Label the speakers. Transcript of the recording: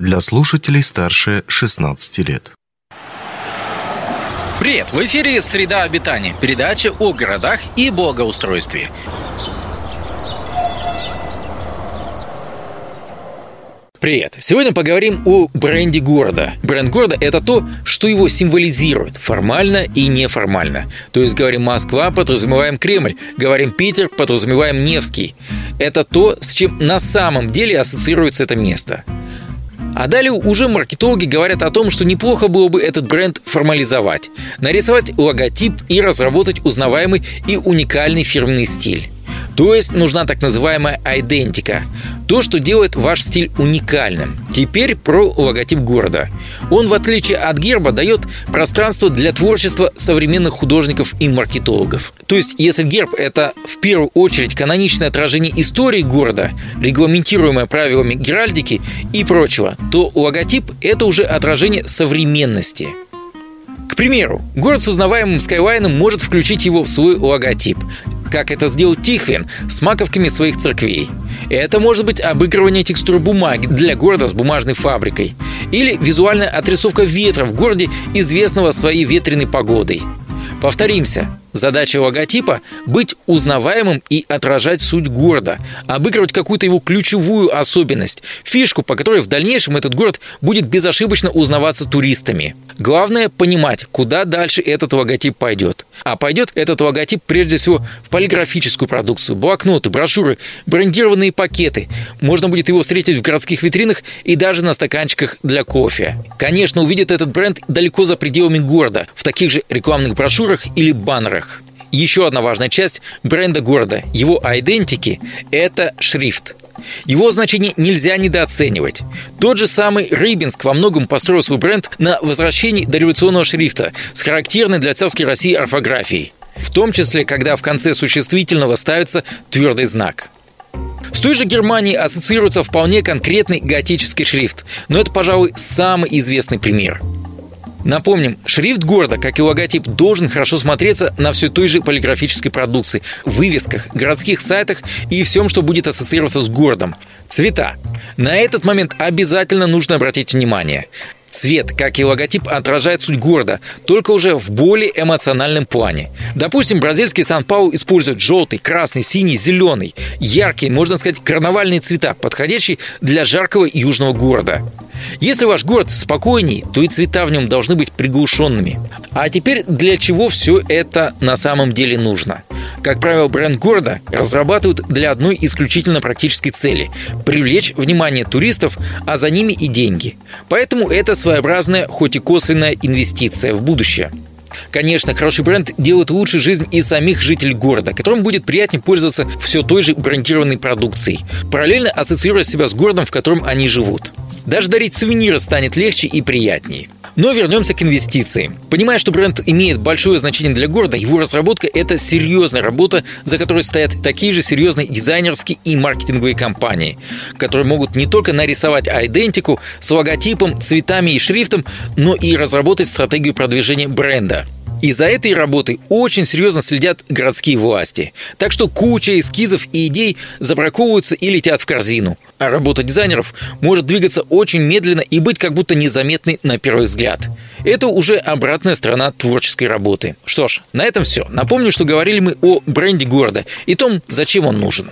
Speaker 1: для слушателей старше 16 лет.
Speaker 2: Привет! В эфире «Среда обитания» – передача о городах и благоустройстве. Привет! Сегодня поговорим о бренде города. Бренд города – это то, что его символизирует формально и неформально. То есть говорим Москва, подразумеваем Кремль, говорим Питер, подразумеваем Невский. Это то, с чем на самом деле ассоциируется это место. А далее уже маркетологи говорят о том, что неплохо было бы этот бренд формализовать, нарисовать логотип и разработать узнаваемый и уникальный фирменный стиль. То есть нужна так называемая идентика. То, что делает ваш стиль уникальным. Теперь про логотип города. Он, в отличие от герба, дает пространство для творчества современных художников и маркетологов. То есть, если герб – это в первую очередь каноничное отражение истории города, регламентируемое правилами геральдики и прочего, то логотип – это уже отражение современности – к примеру, город с узнаваемым скайлайном может включить его в свой логотип как это сделал Тихвин с маковками своих церквей. Это может быть обыгрывание текстуры бумаги для города с бумажной фабрикой. Или визуальная отрисовка ветра в городе, известного своей ветреной погодой. Повторимся, Задача логотипа – быть узнаваемым и отражать суть города, обыгрывать какую-то его ключевую особенность, фишку, по которой в дальнейшем этот город будет безошибочно узнаваться туристами. Главное – понимать, куда дальше этот логотип пойдет. А пойдет этот логотип прежде всего в полиграфическую продукцию, блокноты, брошюры, брендированные пакеты. Можно будет его встретить в городских витринах и даже на стаканчиках для кофе. Конечно, увидит этот бренд далеко за пределами города, в таких же рекламных брошюрах или баннерах. Еще одна важная часть бренда города, его идентики – это шрифт. Его значение нельзя недооценивать. Тот же самый Рыбинск во многом построил свой бренд на возвращении дореволюционного шрифта с характерной для царской России орфографией. В том числе, когда в конце существительного ставится твердый знак. С той же Германией ассоциируется вполне конкретный готический шрифт, но это, пожалуй, самый известный пример – Напомним, шрифт города, как и логотип, должен хорошо смотреться на все той же полиграфической продукции, вывесках, городских сайтах и всем, что будет ассоциироваться с городом. Цвета. На этот момент обязательно нужно обратить внимание. Цвет, как и логотип, отражает суть города, только уже в более эмоциональном плане. Допустим, бразильский Сан-Паулу использует желтый, красный, синий, зеленый, яркие, можно сказать, карнавальные цвета, подходящие для жаркого южного города. Если ваш город спокойней, то и цвета в нем должны быть приглушенными. А теперь для чего все это на самом деле нужно? Как правило, бренд города разрабатывают для одной исключительно практической цели – привлечь внимание туристов, а за ними и деньги. Поэтому это своеобразная, хоть и косвенная инвестиция в будущее. Конечно, хороший бренд делает лучше жизнь и самих жителей города, которым будет приятнее пользоваться все той же брендированной продукцией, параллельно ассоциируя себя с городом, в котором они живут. Даже дарить сувениры станет легче и приятнее. Но вернемся к инвестициям. Понимая, что бренд имеет большое значение для города, его разработка – это серьезная работа, за которой стоят такие же серьезные дизайнерские и маркетинговые компании, которые могут не только нарисовать идентику с логотипом, цветами и шрифтом, но и разработать стратегию продвижения бренда – и за этой работой очень серьезно следят городские власти. Так что куча эскизов и идей забраковываются и летят в корзину. А работа дизайнеров может двигаться очень медленно и быть как будто незаметной на первый взгляд. Это уже обратная сторона творческой работы. Что ж, на этом все. Напомню, что говорили мы о бренде города и том, зачем он нужен.